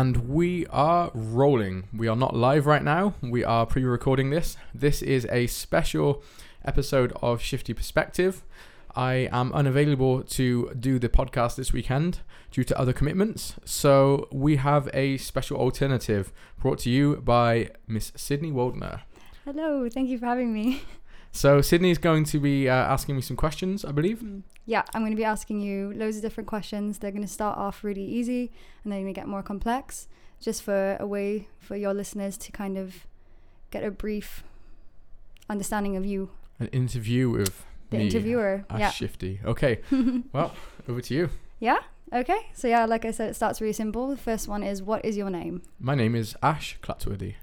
And we are rolling. We are not live right now. We are pre recording this. This is a special episode of Shifty Perspective. I am unavailable to do the podcast this weekend due to other commitments. So we have a special alternative brought to you by Miss Sydney Waldner. Hello, thank you for having me. So Sydney is going to be uh, asking me some questions, I believe. Yeah, I'm going to be asking you loads of different questions. They're going to start off really easy and they're going to get more complex, just for a way for your listeners to kind of get a brief understanding of you, An interview with the me, interviewer. Ash yeah. Shifty. Okay. well, over to you. Yeah? Okay. So, yeah, like I said, it starts really simple. The first one is What is your name? My name is Ash Clatsworthy.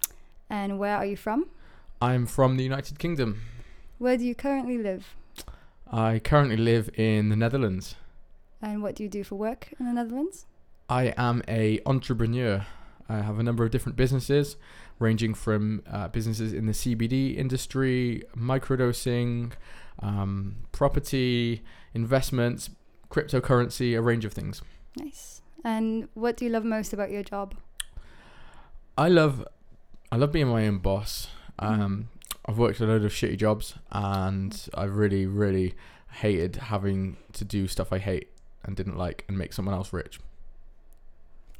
And where are you from? I'm from the United Kingdom. Where do you currently live? I currently live in the Netherlands. And what do you do for work in the Netherlands? I am a entrepreneur. I have a number of different businesses, ranging from uh, businesses in the CBD industry, microdosing, um, property, investments, cryptocurrency, a range of things. Nice. And what do you love most about your job? I love, I love being my own boss. Um, I've worked a load of shitty jobs, and I really, really hated having to do stuff I hate and didn't like and make someone else rich.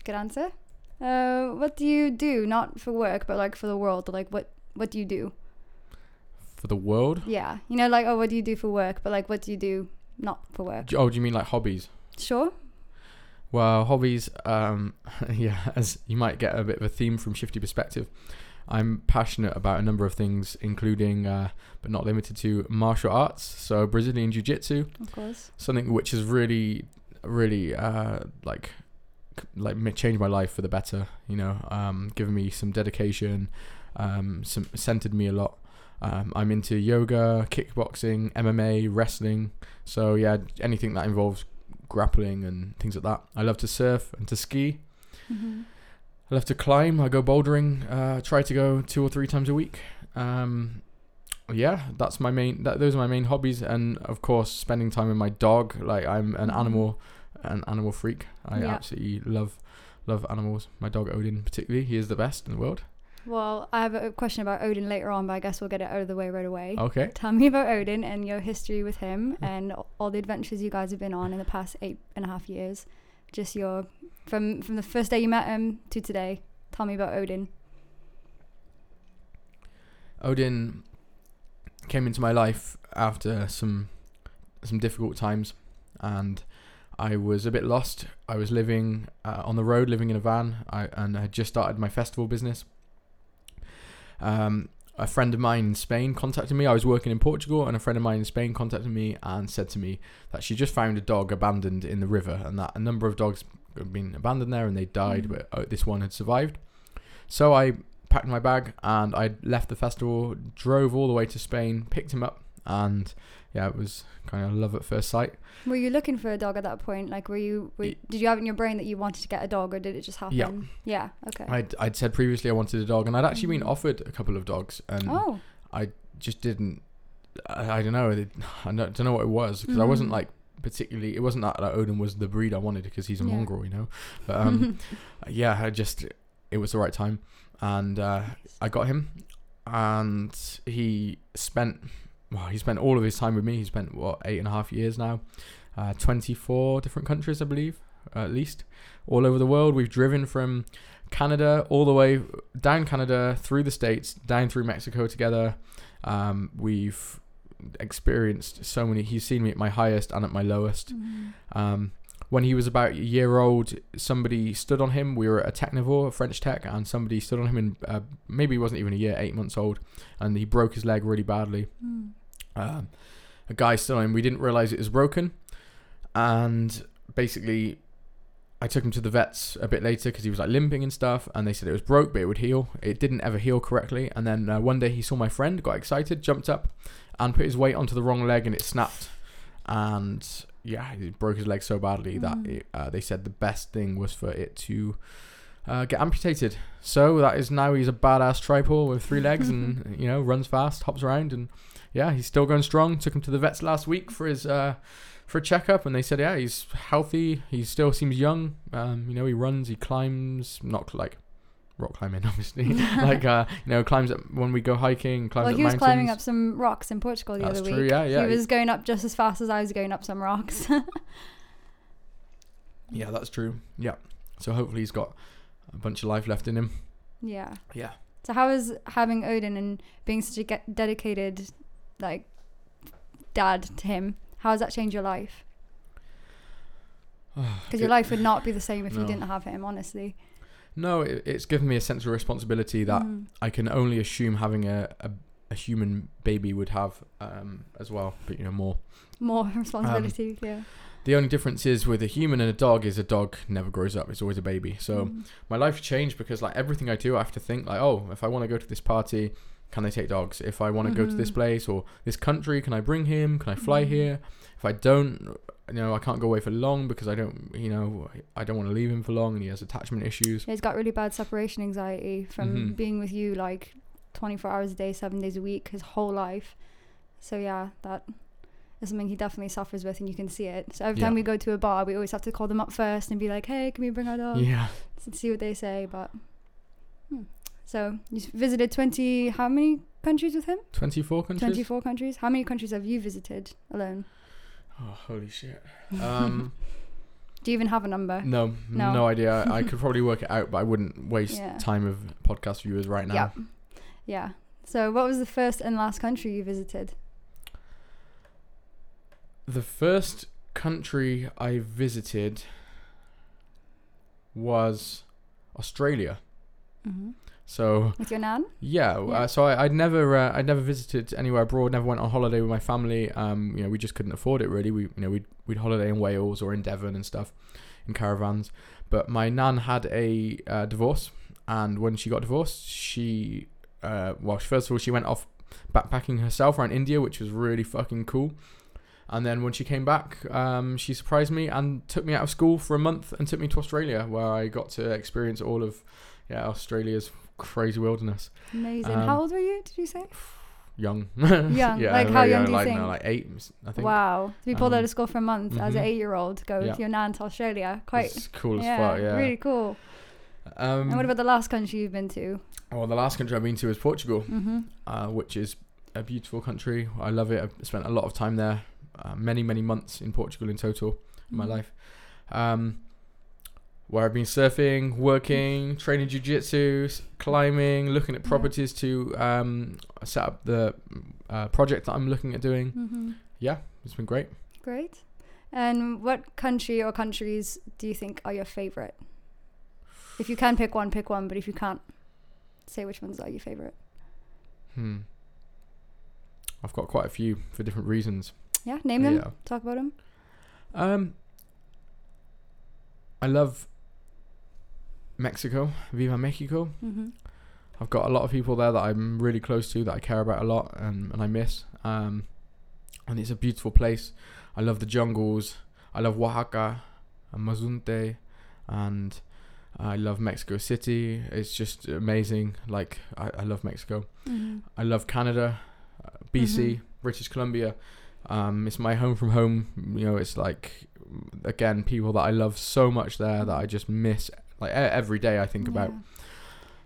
Good answer. Uh, what do you do? Not for work, but like for the world. Like what? What do you do? For the world? Yeah, you know, like oh, what do you do for work? But like, what do you do not for work? Oh, do you mean like hobbies? Sure. Well, hobbies, um, yeah, as you might get a bit of a theme from Shifty Perspective, I'm passionate about a number of things, including, uh, but not limited to, martial arts. So Brazilian Jiu Jitsu, Of course. something which has really, really, uh, like, like changed my life for the better. You know, um, given me some dedication, um, some centered me a lot. Um, I'm into yoga, kickboxing, MMA, wrestling. So yeah, anything that involves grappling and things like that. I love to surf and to ski. hmm I love to climb. I go bouldering. Uh, try to go two or three times a week. Um, yeah, that's my main. That, those are my main hobbies, and of course, spending time with my dog. Like I'm an Mhm. animal, an animal freak. I Yeah. absolutely love, love animals. My dog Odin, particularly, he is the best in the world. Well, I have a question about Odin later on, but I guess we'll get it out of the way right away. Okay. Tell me about Odin and your history with him and all the adventures you guys have been on in the past eight and a half years. Just your from from the first day you met him to today. Tell me about Odin. Odin came into my life after some some difficult times, and I was a bit lost. I was living uh, on the road, living in a van, I, and I had just started my festival business. Um, a friend of mine in Spain contacted me. I was working in Portugal, and a friend of mine in Spain contacted me and said to me that she just found a dog abandoned in the river, and that a number of dogs had been abandoned there and they died, Mm. but uh, this one had survived. So I packed my bag and I left the festival, drove all the way to Spain, picked him up, and yeah, it was kind of love at first sight. Were you looking for a dog at that point? Like, were you? Were, did you have it in your brain that you wanted to get a dog, or did it just happen? Yeah. Yeah. Okay. I'd, I'd said previously I wanted a dog, and I'd actually been Mhm. offered a couple of dogs, and oh. just didn't. I, I don't know. it- I don't, don't know what it was because I wasn't Mhm. like particularly. It wasn't that Odin was the breed I wanted because he's a Yeah. mongrel, you know. But um, yeah, I just it was the right time, and uh, I got him, and he spent well, he spent all of his time with me. He spent what eight and a half years now, uh, twenty four different countries, I believe, at least, all over the world. We've driven from Canada all the way down Canada through the states, down through Mexico together. Um, we've experienced so many. He's seen me at my highest and at my lowest. Mhm. Um, when he was about a year old, somebody stood on him. We were at a Teknival, a French tech, and somebody stood on him, and uh, maybe he wasn't even a year, eight months old, and he broke his leg really badly. Mm. Um, a guy stood on him. We didn't realize it was broken, and basically, I took him to the vets a bit later because he was like limping and stuff, and they said it was broke, but it would heal. It didn't ever heal correctly, and then uh, one day he saw my friend, got excited, jumped up, and put his weight onto the wrong leg, and it snapped, and yeah, he broke his leg so badly that Mm. it, uh, they said the best thing was for it to uh, get amputated. So that is now he's a badass tripod with three legs and you know runs fast, hops around, and yeah, he's still going strong. Took him to the vets last week for his uh, for a checkup, and they said, yeah, he's healthy. He still seems young. Um, you know, he runs, he climbs, not like rock climbing, obviously. like uh, you know, climbs up when we go hiking. Climbs well, up he was mountains. climbing up some rocks in Portugal the That's other true, week. yeah, yeah. He was going up just as fast as I was going up some rocks. Yeah, that's true. Yeah. So hopefully he's got a bunch of life left in him. yeah. Yeah. So how is having Odin and being such a ge- dedicated, like, dad to him? How has that changed your life? Because your life would not be the same if you didn't have him. Honestly. No, it, it's given me a sense of responsibility that Mhm. I can only assume having a, a, a human baby would have um, as well, but you know more. more responsibility. yeah. The only difference is with a human and a dog is a dog never grows up; it's always a baby. So Mhm. my life changed because like everything I do, I have to think like, oh, if I want to go to this party, can I take dogs? If I want to go to this Mhm. place or this country, can I bring him? Can I fly Mhm. here? If I don't, you know, I can't go away for long because I don't, you know, I don't want to leave him for long, and he has attachment issues. He's got really bad separation anxiety from Mhm. being with you like 24 hours a day, seven days a week, his whole life. So yeah, that is something he definitely suffers with, and you can see it. So every Yeah. time we go to a bar, we always have to call them up first and be like, "Hey, can we bring our dog?" Yeah, To see what they say. But hmm. so you visited 20. How many countries with him? twenty-four countries. 24 countries. How many countries have you visited alone? Oh, holy shit. Um, Do you even have a number? no, No. no, idea. I could probably work it out, but I wouldn't waste Yeah. time of podcast viewers right now. Yeah. Yeah. So what was the first and last country you visited? The first country I visited was Australia. hmm So With your nan? yeah, Yeah. Uh, so I, I'd never, uh, I'd never visited anywhere abroad. Never went on holiday with my family. Um, you know, we just couldn't afford it really. We, you know, we'd we'd holiday in Wales or in Devon and stuff, in caravans. But my nan had a uh, divorce, and when she got divorced, she, uh, well, first of all, she went off backpacking herself around India, which was really fucking cool. And then when she came back, um, she surprised me and took me out of school for a month and took me to Australia, where I got to experience all of, yeah, Australia's crazy wilderness. Amazing. Um, how old were you? Did you say? Young. Young. yeah, Like, how very young do you like, think? no, like eight, I think. Wow. To be pulled out Um, of school for a month as an mhm. eight-year-old, to go with your nan to Australia. Quite. It's cool yeah, as fuck. Yeah. Really cool. Um, and what about the last country you've been to? well, the last country I've been to is Portugal, Mm-hmm. uh, which is a beautiful country. I love it. I've spent a lot of time there, uh, many many months in Portugal in total in my Mhm. life. Um, where I've been surfing, working, training jiu-jitsu, climbing, looking at Yeah. properties to um, set up the uh, project that I'm looking at doing. Mm-hmm. Yeah, it's been great. Great. And what country or countries do you think are your favorite? If you can pick one, pick one. But if you can't, say which ones are your favorite. Hmm. I've got quite a few for different reasons. Yeah, name them. Yeah. Talk about them. Um, I love Mexico, Viva Mexico. Mm-hmm. I've got a lot of people there that I'm really close to, that I care about a lot, and, and I miss. Um, and it's a beautiful place. I love the jungles. I love Oaxaca, and Mazunte, and I love Mexico City. It's just amazing. Like I, I love Mexico. Mm-hmm. I love Canada, uh, BC, Mhm. British Columbia. Um, it's my home from home. You know, it's like again people that I love so much there that I just miss. Like every day I think about.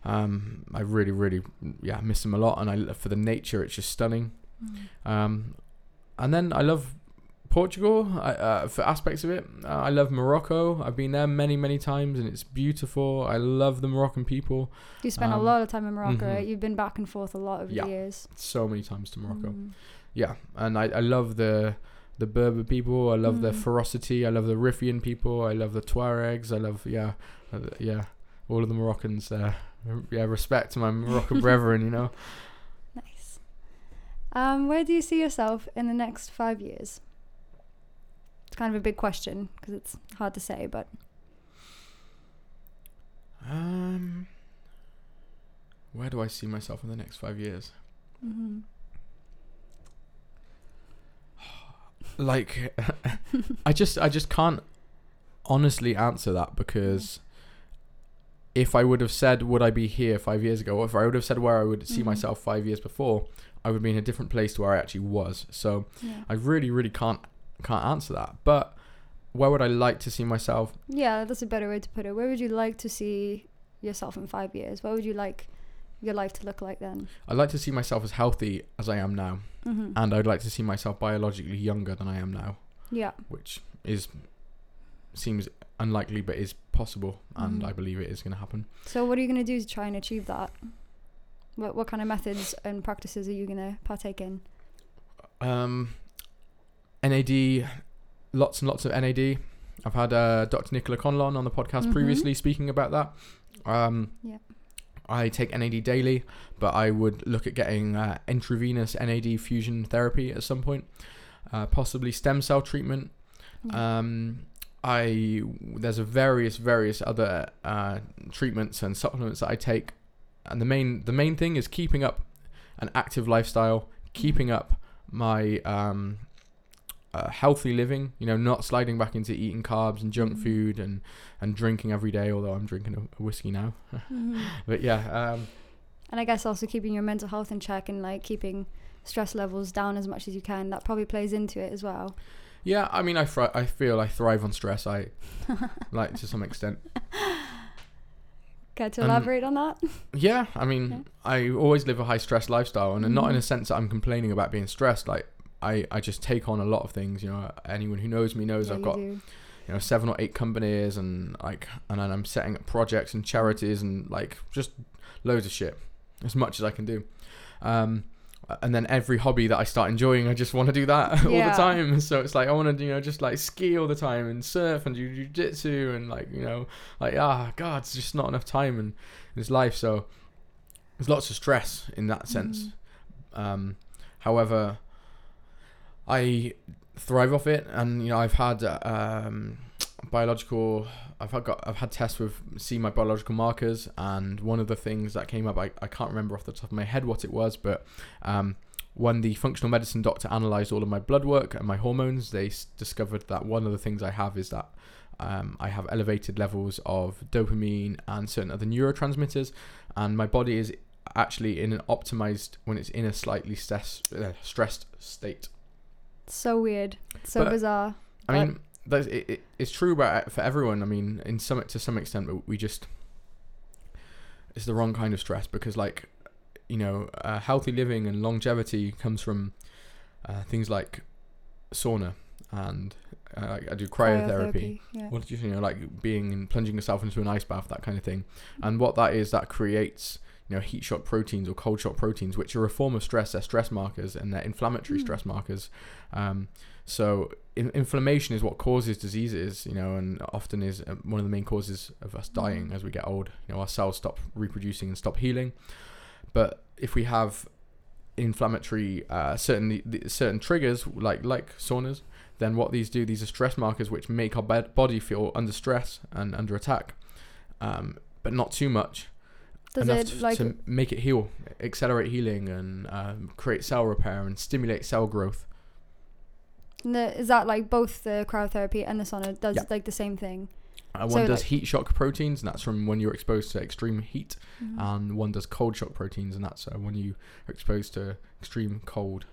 Um, I really, really, yeah, miss them a lot. And I for the nature, it's just stunning. Mm-hmm. Um, and then I love Portugal I, uh, for aspects of it. Uh, I love Morocco. I've been there many, many times, and it's beautiful. I love the Moroccan people. You spent a Um, lot of time in Morocco, mhm. You've been back and forth a lot over Yeah. the years. So many times to Morocco. Mhm. yeah and i, I love the the berber people i love Mm. ferocity i love the riffian people i love the tuaregs i love yeah uh, yeah all of the moroccans uh, yeah respect to my moroccan brethren you know Nice. Um, where do you see yourself in the next five years? It's kind of a big question because it's hard to say, but um where do i see myself in the next five years mhm. Like i just i just can't honestly answer that because if I would have said, would I be here five years ago, or if I would have said where I would see Mhm. myself five years before, I would be in a different place to where I actually was. So Yeah. I really, really can't can't answer that. But where would I like to see myself? yeah, that's a better way to put it. Where would you like to see yourself in five years? What would you like your life to look like then? I'd like to see myself as healthy as I am now, Mm-hmm. and I'd like to see myself biologically younger than I am now, yeah. which is seems unlikely but is possible, and Mhm. I believe it is going to happen. So what are you going to do to try and achieve that? What what kind of methods and practices are you going to partake in? Um, NAD, lots and lots of NAD. I've had uh, Dr. Nicola Conlon on the podcast Mhm. previously speaking about that. Um, Yeah. I take NAD daily, but I would look at getting uh, intravenous NAD fusion therapy at some point, uh, possibly stem cell treatment. Um, I there's a various various other uh, treatments and supplements that I take, and the main the main thing is keeping up an active lifestyle, keeping up my um, uh, healthy living. You know, not sliding back into eating carbs and junk Mhm. food and and drinking every day. Although I'm drinking a, a whiskey now, Mhm. but yeah. Um, And I guess also keeping your mental health in check and like keeping stress levels down as much as you can. That probably plays into it as well. Yeah, I mean, I fri- I feel I thrive on stress. I like to some extent. Care to Um, elaborate on that? Yeah, I mean, Yeah. I always live a high stress lifestyle, and not in a Mhm. sense that I'm complaining about being stressed. Like, I I just take on a lot of things. You know, anyone who knows me knows Yeah, I've got do. you know seven or eight companies, and like, and then I'm setting up projects and charities, and like just loads of shit, as much as I can do. Um, and then every hobby that I start enjoying, I just want to do that all the time. So it's like I want to, you know, just like ski all the time and surf and do jujitsu and like, you know, like ah, God, it's just not enough time in, in this life. So there's lots of stress in that sense. Mhm. Um, however, I thrive off it, and you know, I've had um, biological. I've had got I've had tests with see my biological markers, and one of the things that came up, I, I can't remember off the top of my head what it was, but um, when the functional medicine doctor analyzed all of my blood work and my hormones, they s- discovered that one of the things I have is that um, I have elevated levels of dopamine and certain other neurotransmitters, and my body is actually in an optimized when it's in a slightly stress, uh, stressed state. So weird. So But- bizarre. I But- mean, that's, it, it, it's true about for everyone. I mean, in some to some extent, but we just it's the wrong kind of stress because, like, you know, uh, healthy living and longevity comes from uh, things like sauna and uh, I do cryotherapy. Yeah. What did you you know like being and plunging yourself into an ice bath that kind of thing, and what that is that creates you know heat shock proteins or cold shock proteins, which are a form of stress. They're stress markers and they're inflammatory Mm. stress markers. Um, so in, inflammation is what causes diseases, you know, and often is uh, one of the main causes of us dying Mm. as we get old. You know, our cells stop reproducing and stop healing. But if we have inflammatory uh, certain certain triggers like like saunas, then what these do, these are stress markers which make our body feel under stress and under attack, um, but not too much Enough it to, like to make it heal, accelerate healing, and um, create cell repair and stimulate cell growth. the, is that like both the cryotherapy and the sauna does Yeah. like the same thing? Uh, one So, does like- heat shock proteins, and that's from when you're exposed to extreme heat, Mhm. and one does cold shock proteins, and that's uh, when you are exposed to extreme cold.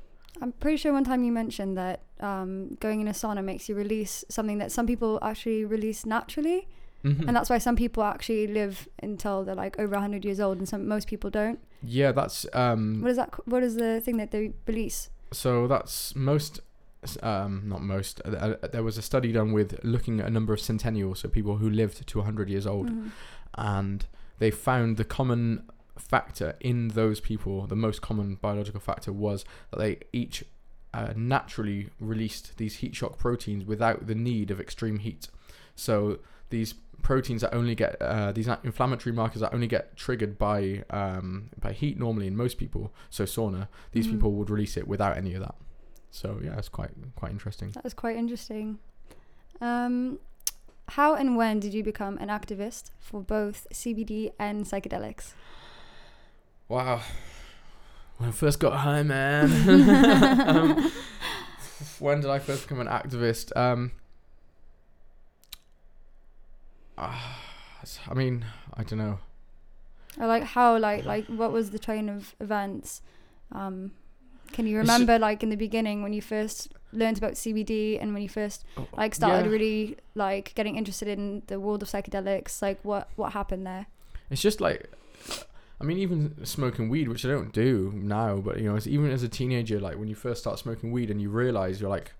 I'm pretty sure one time you mentioned that um, going in a sauna makes you release something that some people actually release naturally, Mhm. and that's why some people actually live until they're like over 100 years old, and some most people don't. yeah, that's um, What is that? What is the thing that they release? So that's most, um, not most. Uh, uh, there was a study done with looking at a number of centennials, so people who lived to 100 years old, Mhm. and they found the common factor in those people, the most common biological factor was that they each uh, naturally released these heat shock proteins without the need of extreme heat. So these proteins that only get uh, these inflammatory markers that only get triggered by um, by heat normally in most people. So sauna, these Mhm. people would release it without any of that. So yeah, it's quite quite interesting. That was quite interesting. Um, how and when did you become an activist for both CBD and psychedelics? Wow. When I first got high, man. um, when did I first become an activist? Um, ah, I mean, I don't know. Or like how like like what was the train of events? Um, can you remember like in the beginning when you first learned about CBD and when you first like started Yeah. really like getting interested in the world of psychedelics? Like what what happened there? It's just like, I mean, even smoking weed, which I don't do now, but you know, it's even as a teenager, like when you first start smoking weed and you realize you're like,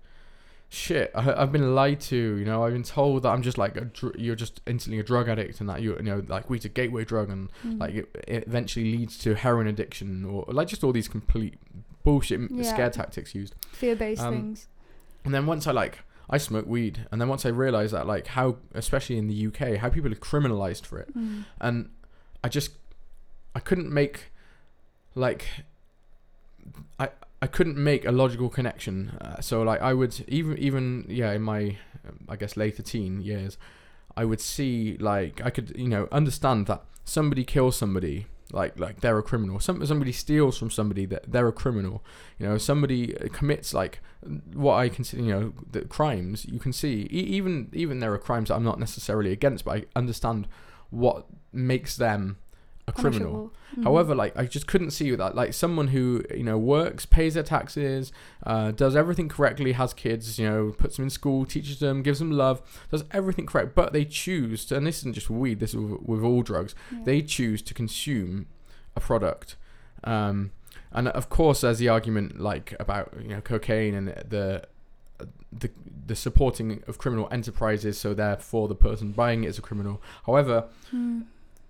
shit, I, I've been lied to. You know, I've been told that I'm just like a dr- you're just instantly a drug addict and that you you know like weed's a gateway drug and Mm. like it, it eventually leads to heroin addiction or like just all these complete bullshit Yeah. scare tactics used. fear-based um, things. And then once I like I smoke weed, and then once I realized that like how, especially in the UK, how people are criminalized for it Mm. and I just I couldn't make like I I couldn't make a logical connection. Uh, so like I would even even yeah in my um, I guess later teen years, I would see like I could you know understand that somebody kills somebody like like they're a criminal. Some somebody steals from somebody that they're a criminal. You know somebody commits like what I consider you know the crimes. You can see e- even even there are crimes that I'm not necessarily against, but I understand what makes them a criminal. Mhm. However, like I just couldn't see that. Like someone who you know works, pays their taxes, uh, does everything correctly, has kids, you know, puts them in school, teaches them, gives them love, does everything correct, but they choose to. And this isn't just weed. This is with, with all drugs. Yeah. They choose to consume a product. Um, and of course, there's the argument like about you know cocaine and the the the supporting of criminal enterprises. So therefore, the person buying it is a criminal. However, Mm.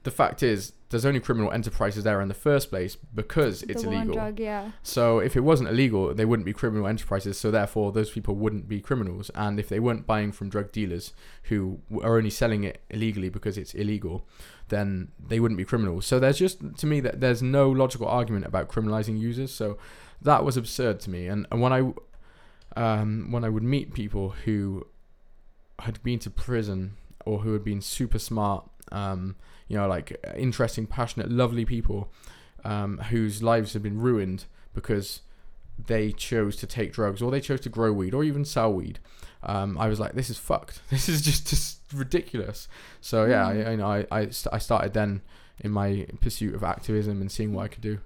The fact is there's only criminal enterprises there in the first place because it's the illegal. drug, yeah. So if it wasn't illegal, they wouldn't be criminal enterprises. So therefore, those people wouldn't be criminals. And if they weren't buying from drug dealers who are only selling it illegally because it's illegal, then they wouldn't be criminals. So there's just to me that there's no logical argument about criminalizing users. So that was absurd to me. And, and when I um, when I would meet people who had been to prison or who had been super smart, um, you know, like interesting, passionate, lovely people um, whose lives have been ruined because they chose to take drugs or they chose to grow weed or even sell weed. Um, I was like, this is fucked. This is just, just ridiculous. So yeah, Mm. I, you know, I I, st- I started then in my pursuit of activism and seeing what I could do.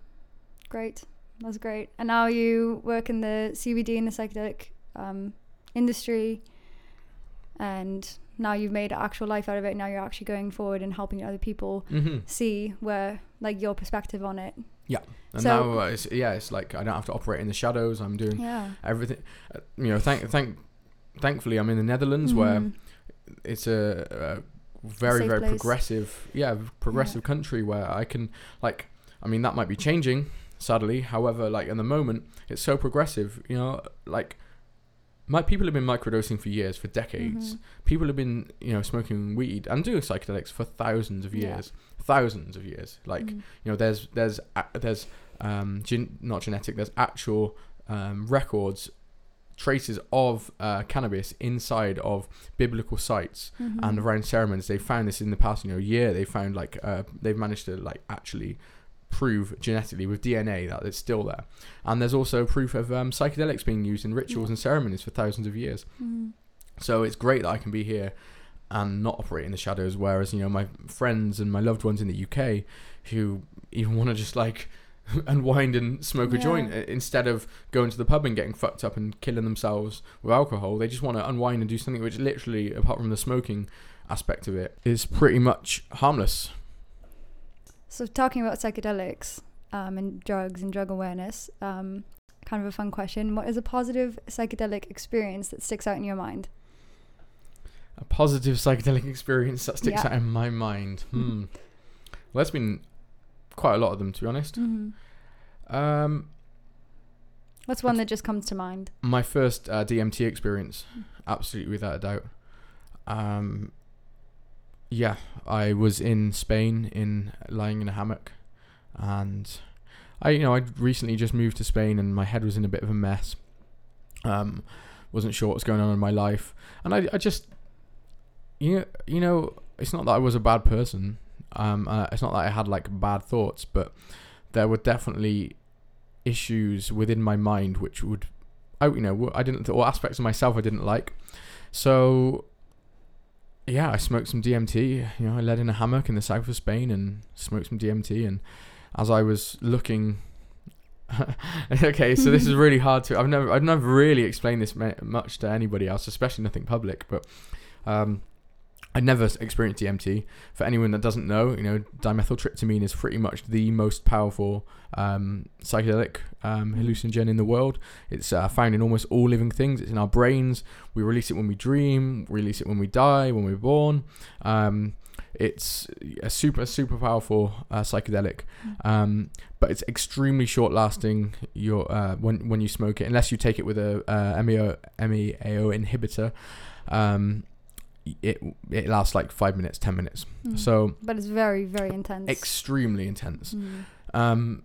Great. That's great. And now you work in the CBD and the psychedelic um, industry, and now you've made an actual life out of it. Now you're actually going forward and helping other people Mm-hmm. see where, like, your perspective on it. Yeah and So- now uh, it's, yeah, it's like I don't have to operate in the shadows. I'm doing Yeah. everything. Uh, you know, thank thank thankfully I'm in the Netherlands where Mhm. it's a, a very safe very place. progressive yeah progressive country where i can like i mean that might be changing sadly however like in the moment it's so progressive you know like my people have been microdosing for years for decades Mhm. people have been you know smoking weed and doing psychedelics for thousands of Yeah. years thousands of years like Mhm. you know there's there's there's um gen- not genetic there's actual um, records traces of uh, cannabis inside of biblical sites Mhm. and around ceremonies they found this in the past you know year they found like uh, they've managed to like actually prove genetically with dna that it's still there and there's also proof of um, psychedelics being used in rituals Yeah. and ceremonies for thousands of years Mhm. so it's great that I can be here and not operate in the shadows. Whereas you know my friends and my loved ones in the UK who even want to just like unwind and smoke a joint instead of going to the pub and getting fucked up and killing themselves with alcohol. They just want to unwind and do something which literally, apart from the smoking aspect of it, is pretty much harmless. So talking about psychedelics um, and drugs and drug awareness, um, kind of a fun question. What is a positive psychedelic experience that sticks out in your mind? A positive psychedelic experience that sticks Yeah. out in my mind. Hmm. Well, there's been quite a lot of them, to be honest. Mm-hmm. Um, What's one that just comes to mind? my first uh, DMT experience, absolutely without a doubt. Um, yeah, I was in Spain, in lying in a hammock, and I, you know, I'd recently just moved to Spain, and my head was in a bit of a mess. Um, wasn't sure what was going on in my life, and I, I just, you know, you know, it's not that I was a bad person. Um, uh, it's not that I had like bad thoughts, but there were definitely issues within my mind which would I you know I didn't or aspects of myself I didn't like so yeah, I smoked some DMT. You know, I led in a hammock in the south of Spain and smoked some DMT. And as I was looking, okay, so this is really hard to. I've never, I've never really explained this much to anybody else, especially nothing public. But um, I'd never experienced DMT. For anyone that doesn't know, you know, dimethyltryptamine is pretty much the most powerful um, psychedelic um, hallucinogen in the world. It's uh, found in almost all living things. It's in our brains. We release it when we dream. We release it when we die. When we're born. Um, it's a super super powerful uh, psychedelic, um, but it's extremely short lasting. Your uh, when when you smoke it, unless you take it with a uh, MEO, MEAO inhibitor. Um, it it lasts like five minutes, ten minutes. Mm. So but it's very very intense. extremely intense. Mm. Um,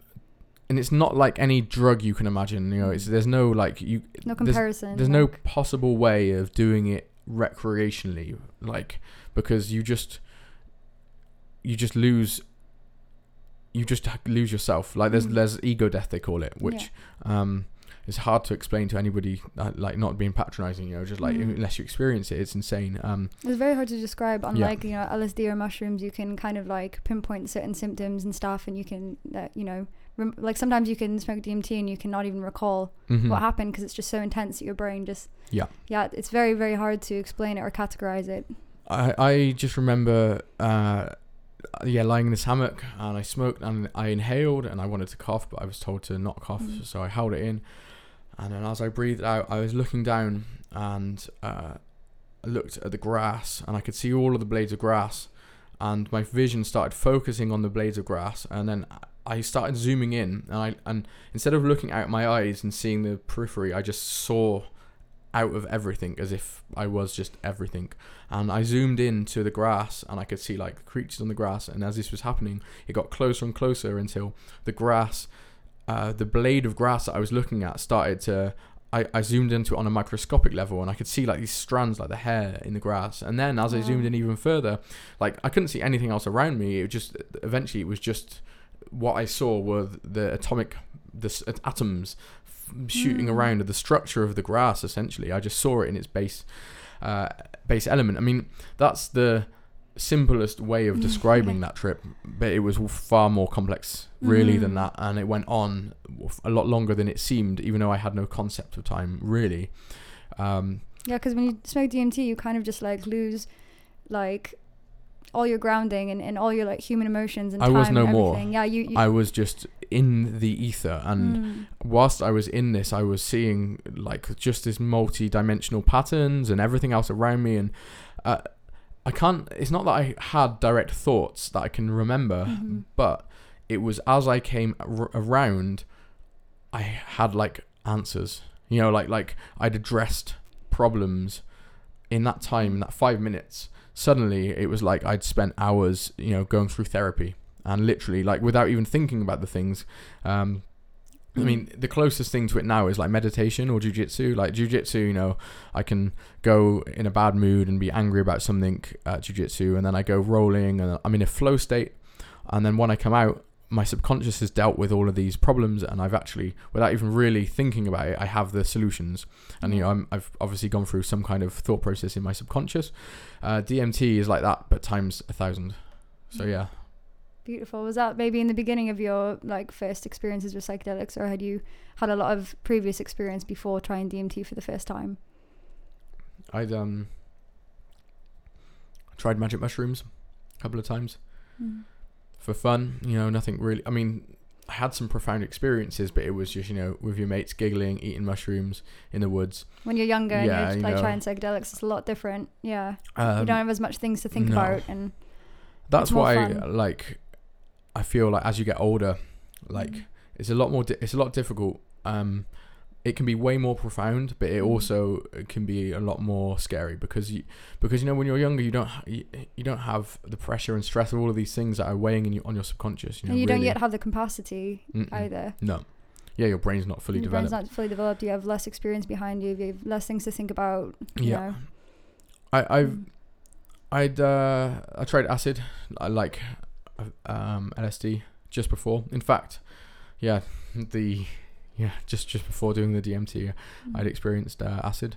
and it's not like any drug you can imagine. You know, it's there's no like you. no comparison. There's no like- possible way of doing it recreationally, like because you just you just lose. You just lose yourself. Like there's Mm. there's ego death they call it, which um is hard to explain to anybody. Uh, like not being patronizing, you know, just like Mm. unless you experience it, it's insane. Um, It's very hard to describe. Yeah. Unlike you know LSD or mushrooms, you can kind of like pinpoint certain symptoms and stuff, and you can uh, you know rem- like sometimes you can smoke DMT and you cannot even recall mhm. what happened because it's just so intense that your brain just Yeah. yeah it's very very hard to explain it or categorize it. I I just remember uh yeah lying in this hammock and I smoked and I inhaled and I wanted to cough but I was told to not cough Mm. so I held it in and then as I breathed out I was looking down and uh looked at the grass and I could see all of the blades of grass. And my vision started focusing on the blades of grass and then I started zooming in and I and instead of looking out my eyes and seeing the periphery I just saw out of everything as if I was just everything. And I zoomed in to the grass and I could see like creatures on the grass. And as this was happening it got closer and closer until the grass uh, the blade of grass that I was looking at started to I, I zoomed into it on a microscopic level and I could see like these strands like the hair in the grass. And then as I zoomed in even further like I couldn't see anything else around me. It just eventually it was just what I saw were the atomic the atoms f- shooting Mm. around the structure of the grass essentially. I just saw it in its base uh, base element. I mean that's the simplest way of Mm, describing that trip but it was far more complex really than Mhm. that and it went on a lot longer than it seemed even though I had no concept of time really um, Yeah, because when you smoke DMT, you kind of just like lose like all your grounding and, and all your like human emotions and I time was no and more. Yeah, you. you I was just in the ether and Mm. whilst I was in this, I was seeing like just this multi-dimensional patterns and everything else around me, and uh, I can't. It's not that I had direct thoughts that I can remember, Mhm. but it was as I came ar- around, I had like answers. You know, like like I'd addressed problems in that time, in that five minutes. Suddenly, it was like I'd spent hours, you know, going through therapy and literally like without even thinking about the things. Um, I mean, the closest thing to it now is like meditation or jujitsu. Like jujitsu, you know, I can go in a bad mood and be angry about something at jujitsu, and then I go rolling and I'm in a flow state. And then when I come out, my subconscious has dealt with all of these problems, and I've actually, without even really thinking about it, I have the solutions. And you know, I'm, I've obviously gone through some kind of thought process in my subconscious. Uh, DMT is like that, but times a thousand. So yeah. Beautiful. Was that maybe in the beginning of your like first experiences with psychedelics, or had you had a lot of previous experience before trying DMT for the first time? I'd um tried magic mushrooms a couple of times for fun. You know, nothing really. I mean, I had some profound experiences, but it was just you know with your mates giggling, eating mushrooms in the woods. When you're younger Yeah, and you you're like know. trying psychedelics, it's a lot different. Yeah, Um, you don't have as much things to think no. about, and that's why fun. like. I feel like as you get older, like Mm. it's a lot more. Di- it's a lot difficult. Um, it can be way more profound, but it Mm. also can be a lot more scary because you because you know when you're younger you don't you, you don't have the pressure and stress of all of these things that are weighing in you, on your subconscious. You know, and you don't yet have the capacity Mm-mm. either. No. Yeah, your brain's not fully your developed. brain's not fully developed. You have less experience behind you. You have less things to think about. Yeah. know. I I've Mm. I'd uh I tried acid, I like um LSD just before. In fact, yeah, the yeah, just just before doing the DMT, I'd experienced uh, acid.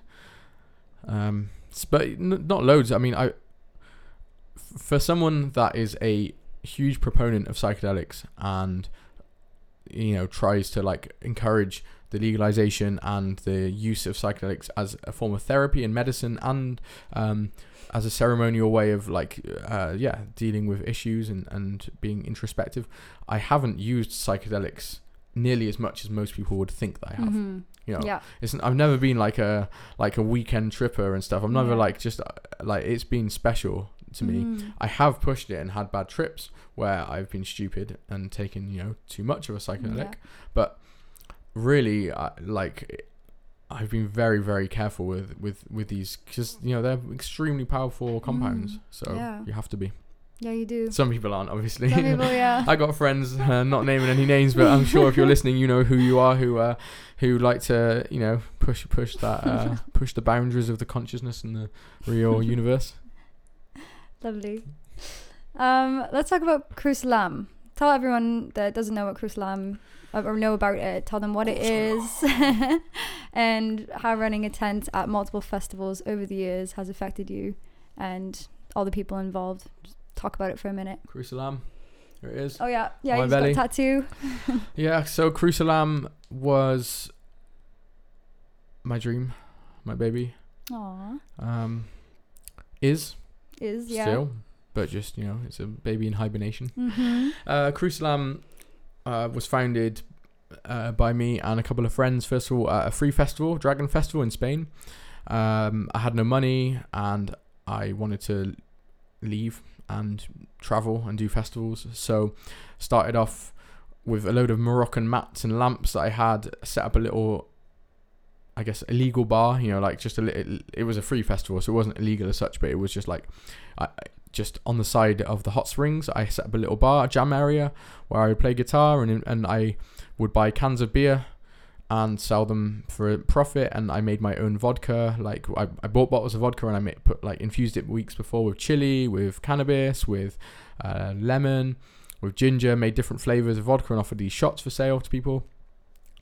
Um but n- not loads. I mean, I f- for someone that is a huge proponent of psychedelics and you know tries to like encourage the legalization and the use of psychedelics as a form of therapy and medicine and um, as a ceremonial way of like uh, yeah dealing with issues and, and being introspective i haven't used psychedelics nearly as much as most people would think that i have Mhm. you know Yeah. it's i've never been like a like a weekend tripper and stuff i'm never Yeah. like just uh, like it's been special to me Mhm. I have pushed it and had bad trips where I've been stupid and taken, you know, too much of a psychedelic. Yeah. But really, I, like, I've been very, very careful with with with these because you know they're extremely powerful compounds. Mm, So yeah. you have to be. Yeah, you do. Some people aren't, obviously. Some people, yeah. I got friends, uh, not naming any names, but I'm sure if you're listening, you know who you are, who uh, who like to, you know, push push that uh, push the boundaries of the consciousness and the real universe. Lovely. Um, let's talk about Crusalam. Tell everyone that doesn't know what Crusalam uh, or know about it. Tell them what it is and how running a tent at multiple festivals over the years has affected you and all the people involved. Just talk about it for a minute. Crusalam, here it is. Oh yeah, yeah. My You just belly. got a tattoo. Yeah, so Crusalam was my dream, my baby. Aw, Um, is is yeah. still, but just you know, it's a baby in hibernation. Mm-hmm. Uh, Crusalam uh, was founded uh, by me and a couple of friends. First of all, at a free festival, Dragon Festival in Spain. Um, I had no money and I wanted to leave and travel and do festivals. So started off with a load of Moroccan mats and lamps that I had. Set up a little, I guess, illegal bar. You know, like just a little. It was a free festival, so it wasn't illegal as such, but it was just like, I, just on the side of the hot springs. I set up a little bar, a jam area where I would play guitar and and I would buy cans of beer and sell them for a profit. And I made my own vodka. Like I, I bought bottles of vodka and I made, put like infused it weeks before with chili with cannabis with uh, lemon with ginger made different flavors of vodka and offered these shots for sale to people.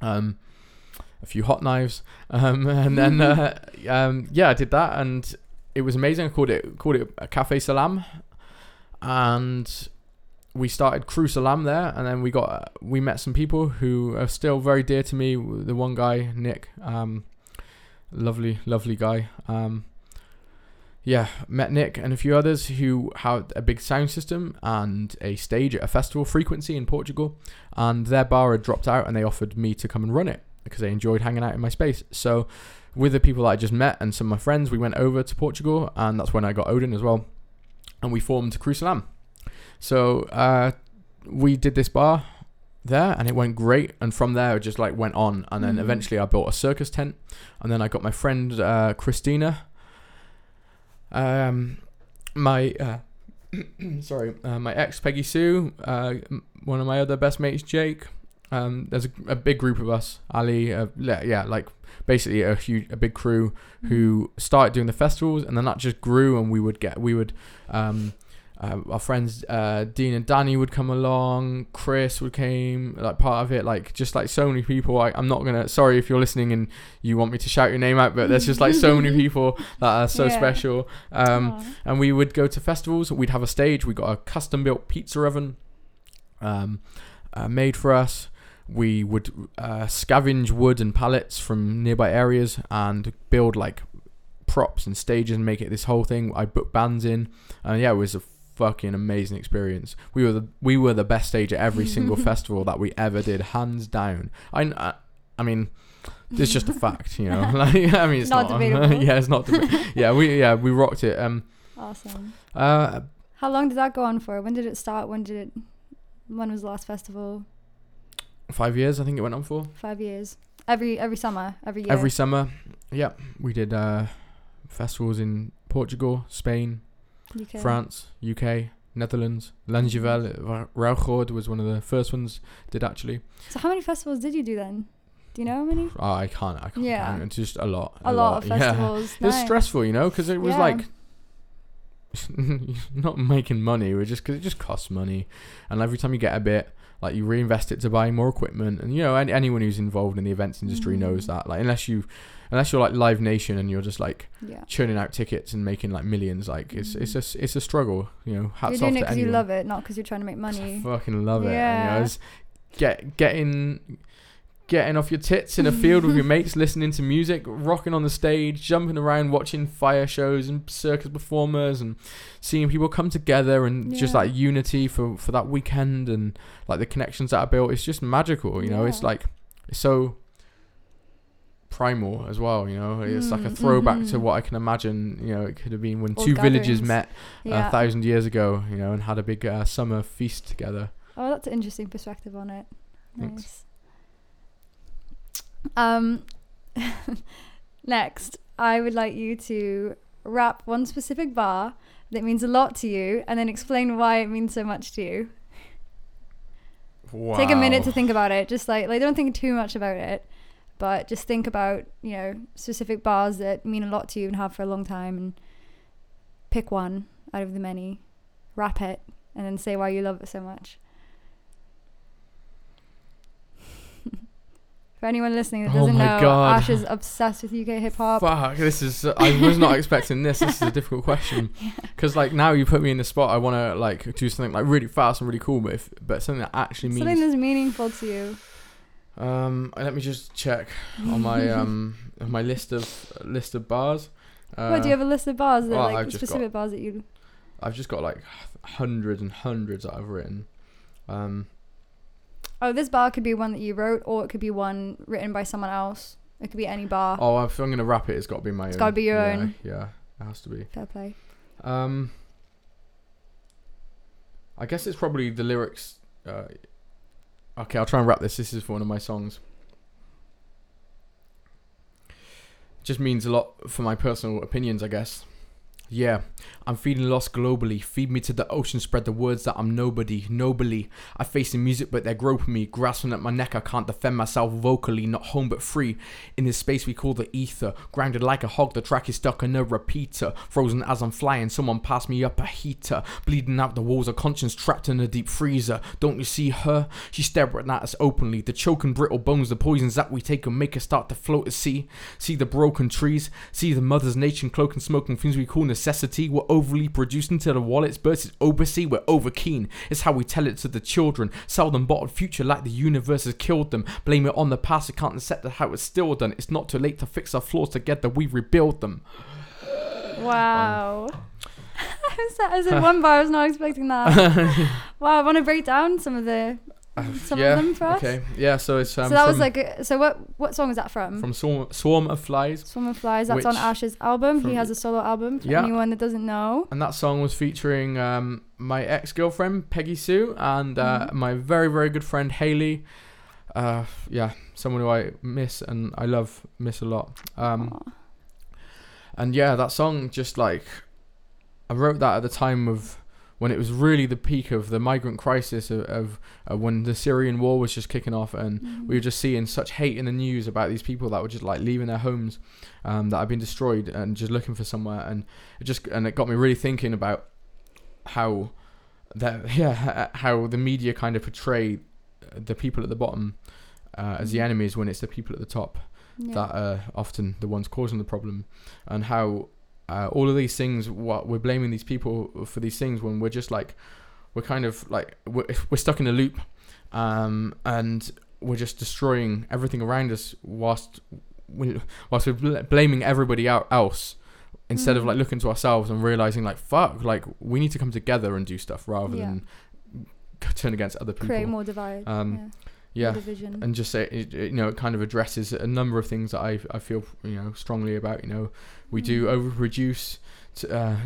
Um a few hot knives. Um and then uh, um yeah I did that and it was amazing I called it called it a cafe salam and we started Crew Salam there, and then we got we met some people who are still very dear to me. The one guy, Nick, um, lovely, lovely guy. Um, yeah, met Nick and a few others who had a big sound system and a stage at a festival frequency in Portugal, and their bar had dropped out, and they offered me to come and run it because they enjoyed hanging out in my space. So, with the people that I just met and some of my friends, we went over to Portugal, and that's when I got Odin as well, and we formed Cru So uh, we did this bar there, and it went great. And from there, it just like went on. And then Mhm. eventually, I built a circus tent, and then I got my friend uh, Christina. Um, my uh, sorry, uh, my ex Peggy Sue, uh, one of my other best mates Jake. Um, there's a, a big group of us, Ali. Uh, yeah, like basically a huge, a big crew who started doing the festivals, and then that just grew, and we would get, we would, um, uh, our friends uh, Dean and Danny would come along, Chris would came like part of it, like just like so many people. I, I'm not gonna, sorry if you're listening and you want me to shout your name out, but there's just like so many people that are so Yeah. special. Um, and we would go to festivals. We'd have a stage. We got a custom built pizza oven, um, uh, made for us. We would uh, scavenge wood and pallets from nearby areas and build like props and stages and make it this whole thing. I booked bands in, and yeah, it was a fucking amazing experience. We were the we were the best stage at every single festival that we ever did, hands down. I, I, I mean. It's just a fact, you know. Like, I mean, it's Not not. debatable. yeah, it's not. Deba- yeah, we yeah we rocked it. Um, Awesome. uh, How long did that go on for? When did it start? When did it? When was the last festival? Five years, I think it went on for. Five years. Every every summer, every year. Every summer, yeah, we did uh, festivals in Portugal, Spain, UK. France, UK, Netherlands, Langevel, Rauchord was one of the first ones. Did actually. So how many festivals did you do then? Do you know how many? Oh, I can't. I can't. Yeah. count. It's just a lot. A, lot, of yeah. festivals. It was stressful, you know, because it was Yeah. like not making money. We're just because it just costs money, and every time you get a bit, like you reinvest it to buy more equipment. And you know, any, anyone who's involved in the events industry Mhm. knows that. Like unless you, unless you're like Live Nation and you're just like Yeah. churning out tickets and making like millions, like it's it's a s- it's a struggle. You know, hats You're off it to because you love it, not because you're trying to make money. I fucking love it. Yeah. You know, get getting getting off your tits in a field with your mates, listening to music, rocking on the stage, jumping around, watching fire shows and circus performers, and seeing people come together and just Yeah. like unity for for that weekend and like the connections that are built. It's just magical. You know, it's like it's so primal as well. You know, it's like a Mm, throwback to mhm. what I can imagine. You know, it could have been when Old two villages met Yeah. a thousand years ago. You know, and had a big uh, summer feast together. Oh, that's an interesting perspective on it. Thanks. Um, next, I would like you to rap one specific bar that means a lot to you, and then explain why it means so much to you. Take a minute to think about it. Just like like don't think too much about it, but just think about you know specific bars that mean a lot to you and have for a long time, and pick one out of the many, rap it, and then say why you love it so much. For anyone listening that Oh doesn't my know, God. Ash is obsessed with UK hip hop. Fuck, this is. I was not expecting this. This is a difficult question because, like, now you put me in the spot. I want to like do something like really fast and really cool, but if but something that actually means Something that's meaningful to you. Um, let me just check on my um on my list of list of bars. Uh, what do you have a list of bars that well, like I've just specific bars that you? I've just got like hundreds and hundreds that I've written. Um, Oh, this bar could be one that you wrote, or it could be one written by someone else. It could be any bar. oh, if I'm gonna rap it, it's got to be my It's own. gotta be your yeah, own. Yeah, it has to be. Fair play. Um, I guess it's probably the lyrics. Uh, okay, I'll try and rap this. This is for one of my songs. Just means a lot for my personal opinions, I guess. Yeah, I'm feeling lost globally. Feed me to the ocean, spread the words that I'm nobody, nobly. I face the music, but they're groping me, grasping at my neck. I can't defend myself vocally, not home but free. In this space we call the ether, grounded like a hog. The track is stuck in a repeater, frozen as I'm flying. Someone passed me up a heater, bleeding out the walls of conscience, trapped in a deep freezer. Don't you see her? She's staring at us openly. The choking brittle bones, the poisons that we take and make us start to float at sea. See the broken trees, see the mother's nature cloaking, smoking things we call necessity. We're overly produced until the wallets burst. It's oversee. We're over keen. It's how we tell it to the children. Sell them bottled future like the universe has killed them. Blame it on the past. We can't accept that how it's still done. It's not too late to fix our flaws together. We rebuild them. Wow. I said- I said one bar. I was not expecting that. wow. I want to break down some of the some yeah. of them for us. Okay. Yeah. So it's um, so that was like. A, so what? What song is that from? from Swarm, Swarm of Flies. Swarm of Flies. That's on Ash's album. he has a solo album. For Yeah. anyone that doesn't know. And that song was featuring um, my ex girlfriend, Peggy Sue, and uh, Mhm. my very, very good friend, Haley. Uh, yeah, someone who I miss and I love, miss a lot. Um, and yeah, that song just like. I wrote that at the time of when it was really the peak of the migrant crisis of, of uh, when the Syrian war was just kicking off and Mhm. we were just seeing such hate in the news about these people that were just like leaving their homes um, that had been destroyed and just looking for somewhere and it just and it got me really thinking about how that yeah how the media kind of portray the people at the bottom uh, as the Mhm. enemies when it's the people at the top Yeah. that are often the ones causing the problem and how uh, all of these things what we're blaming these people for these things when we're just like we're kind of like we're, we're stuck in a loop um, and we're just destroying everything around us whilst we, whilst we're bl- blaming everybody out else instead of Mm. like looking to ourselves and realizing like fuck like we need to come together and do stuff rather Yeah. than turn against other people Create more divide. Um, yeah. Yeah division. and just say it, it, you know it kind of addresses a number of things that I I feel you know strongly about you know we do Mm. overproduce to uh,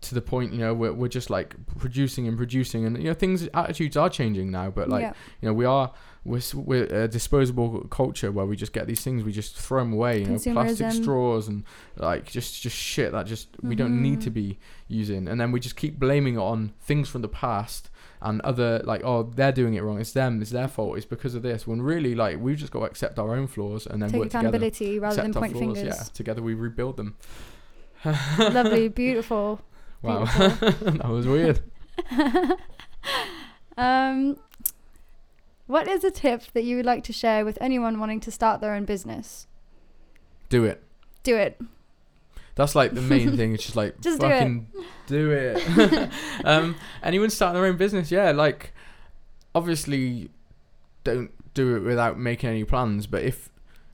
to the point you know we're we're just like producing and producing and you know things attitudes are changing now but like yeah. you know we are we're, we're a disposable culture where we just get these things we just throw them away you know plastic straws and like just just shit that just we don't need to Mhm. be using and then we just keep blaming it on things from the past and other like oh they're doing it wrong it's them it's their fault it's because of this when really like we've just got to accept our own flaws and then Take work together rather than point flaws, fingers. yeah together we rebuild them Lovely, beautiful. Wow, Beautiful. that was weird. um, what is a tip that you would like to share with anyone wanting to start their own business? Do it. Do it. That's like the main thing. It's just like Just do it. fucking do it. um, anyone starting their own business, yeah, like obviously don't do it without making any plans. But if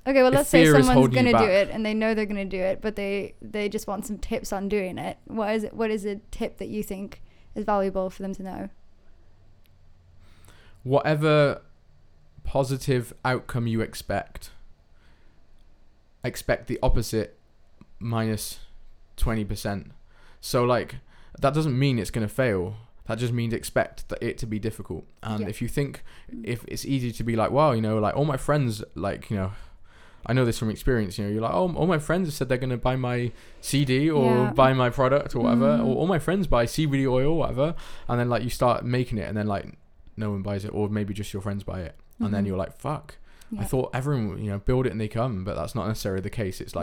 Okay, well, If let's say someone's gonna do it and they know they're gonna do it, but they they just want some tips on doing it. What is it? What is a tip that you think is valuable for them to know? whatever positive outcome you expect, expect the opposite minus twenty percent. So like that doesn't mean it's gonna fail. That just means expect that it to be difficult. And Yeah. if you think if it's easy to be like, wow, you know, like all my friends, like you know, I know this from experience. You know, you're like, oh, all my friends have said they're gonna buy my CD or Yeah. buy my product or whatever, Mhm. or all my friends buy CBD oil or whatever, and then like you start making it, and then like no one buys it, or maybe just your friends buy it, and then Mhm. you're like, fuck, I thought everyone, would, you know, build it and they come, but that's not necessarily the case. It's Yeah.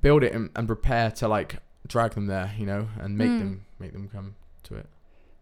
Build it and, and prepare to like drag them there, you know, and make Mm. them make them come to it.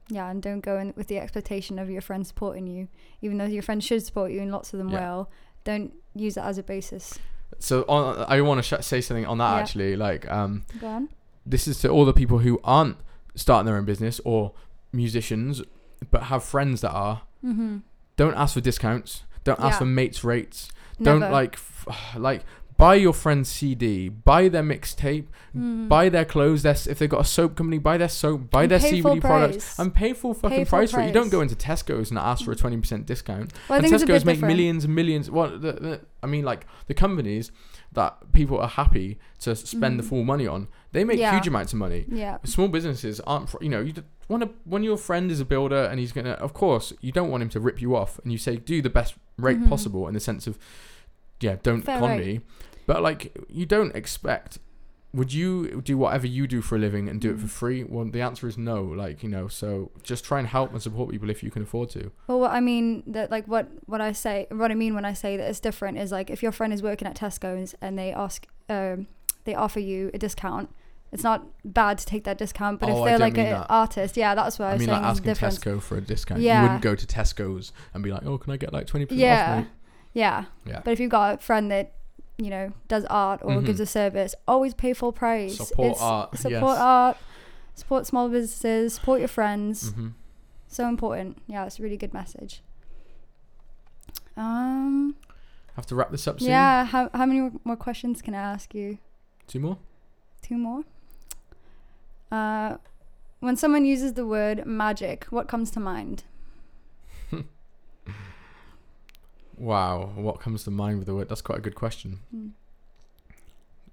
Yeah, and don't go in with the expectation of your friends supporting you, even though your friends should support you, and lots of them Yeah. will. Don't use that as a basis. So on, I want to sh- say something on that Yeah. actually. Like, um, Go on. this is to all the people who aren't starting their own business or musicians, but have friends that are. Mm-hmm. Don't ask for discounts. Don't ask Yeah. for mates rates. Never. Don't like, f- like buy your friend's CD, buy their mixtape, Mm. buy their clothes. Their if they've got a soap company, buy their soap, buy And their CBD products, and pay full fucking Pay full price for it. You don't go into Tesco's and ask for a twenty percent discount. Well, and think it's a Tesco's make different. millions and millions. What the, the, I mean, like the companies that people are happy to spend the Mhm. full money on, they make Yeah. huge amounts of money. Yeah. Small businesses aren't, fr- you know, you want to when your friend is a builder and he's gonna, of course, you don't want him to rip you off, and you say do the best rate Mhm. possible in the sense of, yeah, don't Fair con me, but like you don't expect. Would you do whatever you do for a living and do it for Mhm. free? Well, the answer is no. Like you know, so just try and help and support people if you can afford to. Well, what I mean that like what what I say, what I mean when I say that it's different is like if your friend is working at Tesco's and they ask, um, they offer you a discount. It's not bad to take that discount, but Oh, if they're like an artist, yeah, that's what I I was mean, saying. like asking. Tesco for a discount. Yeah. You wouldn't go to Tesco's and be like, "Oh, can I get like twenty percent Yeah, off?" Yeah. Yeah. But if you've got a friend that you know does art or Mhm. gives a service, always pay full price. Support It's- art. Support yes. art. Support small businesses. Support your friends. hmm So important. Yeah, it's a really good message. Um. Have to wrap this up soon. Yeah. How how many more questions can I ask you? Two more. Two more. Uh, when someone uses the word magic, what comes to mind? Wow. What comes to mind with the word? That's quite a good question. Mm.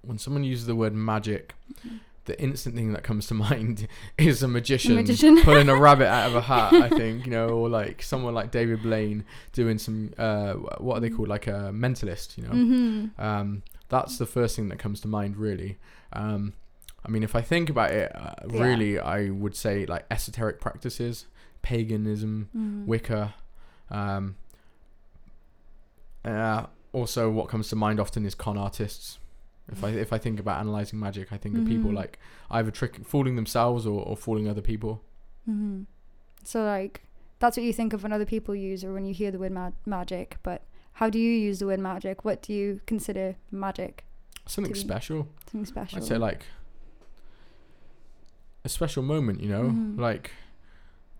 When someone uses the word magic, Mhm. the instant thing that comes to mind is a magician, magician. pulling a rabbit out of a hat. I think you know, or like someone like David Blaine doing some uh, what are they called, like a mentalist. You know. Mm-hmm. Um, that's the first thing that comes to mind, really. Um, I mean, if I think about it, uh, Yeah. really, I would say like esoteric practices, paganism, Mm. Wicca. Um, uh, also, what comes to mind often is con artists. If I if I think about analyzing magic, I think of people Mhm. like either trick fooling themselves or, or fooling other people. Mm-hmm. So like that's what you think of when other people use or when you hear the word ma- magic. But how do you use the word magic? What do you consider magic? Something special. Something special. I'd say like a special moment. You know, Mhm. like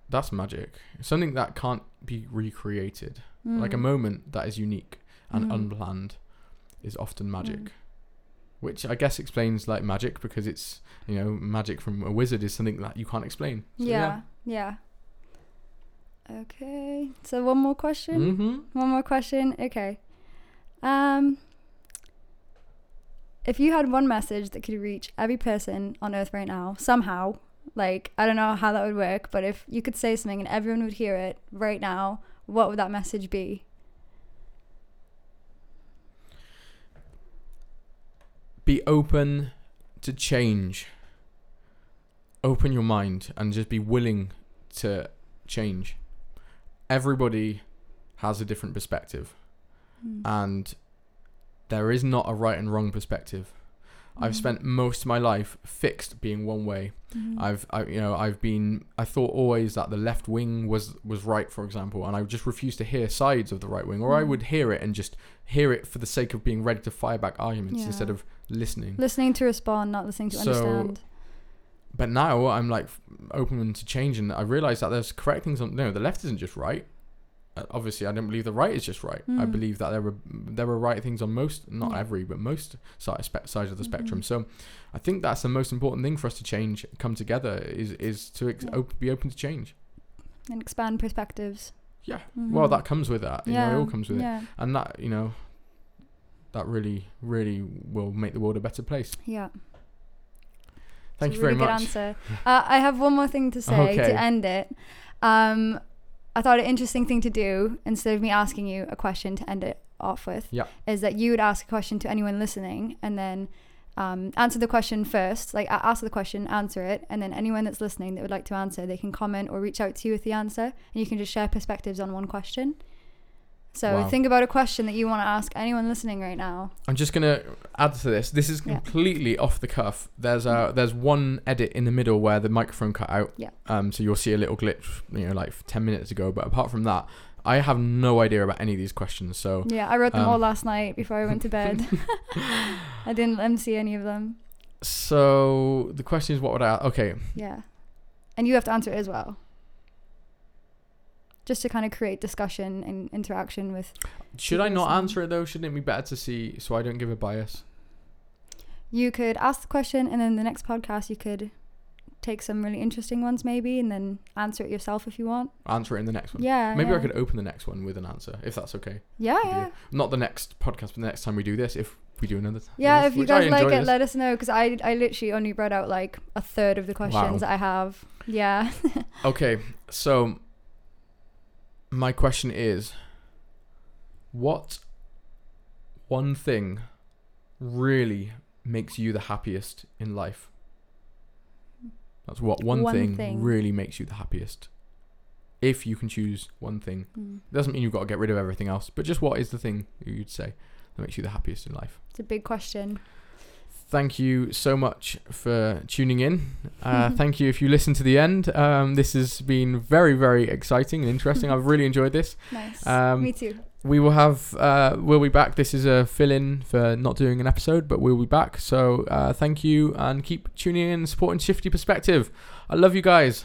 that's magic. Something that can't be recreated. Like a Mm. moment that is unique and Mhm. unplanned is often magic. Mm. Which I guess explains like magic because it's you know magic from a wizard is something that you can't explain. So, yeah, yeah. Okay. So one more question. Mm-hmm. One more question. Okay. Um if you had one message that could reach every person on earth right now somehow, like I don't know how that would work, but if you could say something and everyone would hear it right now, what would that message be? Be open to change. Open your mind and just be willing to change. Everybody has a different perspective. Mm. and there is not a right and wrong perspective. I've Mhm. spent most of my life fixed being one way. Mhm. I've, I, you know, I've been. I thought always that the left wing was was right, for example, and I just refused to hear sides of the right wing, or I Mm. would hear it and just hear it for the sake of being ready to fire back arguments Yeah. instead of listening. listening to respond, not listening to So- understand. But now I'm like open to change, and I realize that there's correct things on. No, the left isn't just right. Uh, obviously, I don't believe the right is just right. I Mm. believe that there are there are right things on most, not Yeah. every, but most side, spe- sides of the spectrum. Mhm. So, I think that's the most important thing for us to change, come together, is is to ex- Yeah. op- be open to change. and expand perspectives. Yeah. Well, Mhm. that comes with that. You yeah, know, it all comes with it, and that you know, that really, really will make the world a better place. yeah. Thank It's you a very really much. Good answer. Uh, I have one more thing to say Okay. to end it. Um, I thought an interesting thing to do instead of me asking you a question to end it off with Yeah. is that you would ask a question to anyone listening and then um, answer the question first. Like ask the question, answer it, and then anyone that's listening that would like to answer, they can comment or reach out to you with the answer, and you can just share perspectives on one question. So Wow. think about a question that you want to ask anyone listening right now. I'm just gonna add to this. This is Yeah. completely off the cuff. There's a there's one edit in the middle where the microphone cut out. Yeah. Um. So you'll see a little glitch, you know, like ten minutes ago. But apart from that, I have no idea about any of these questions. So Yeah, I wrote them Um, all last night before I went to bed. I didn't MC any of them. so the question is, what would I? Okay. Yeah. And you have to answer it as well. Just to kind of create discussion and interaction with. Should I not answer it though? Shouldn't it be better to see so I don't give a bias? You could ask the question, and then the next podcast, you could take some really interesting ones, maybe, and then answer it yourself if you want. Answer it in the next one. Yeah. Maybe yeah. I could open the next one with an answer, if that's okay. Yeah, yeah. Not the next podcast, but the next time we do this, if we do another. Yeah, this, if you I guys like it, this. let us know because I, I literally only read out like a third of the questions Wow. I have. Yeah. Okay, so my question is what one thing really makes you the happiest in life? That's what one, One thing, thing. really makes you the happiest. If you can choose one thing. Mm. Doesn't mean you've got to get rid of everything else, but just what is the thing you'd say that makes you the happiest in life? It's a big question. Thank you so much for tuning in. Uh, thank you if you listen to the end. Um, this has been very, very exciting and interesting. I've really enjoyed this. Nice. Um, Me too. We will have, uh, we'll be back. This is a fill in for not doing an episode, but we'll be back. So uh, thank you and keep tuning in and supporting Shifty Perspective. I love you guys.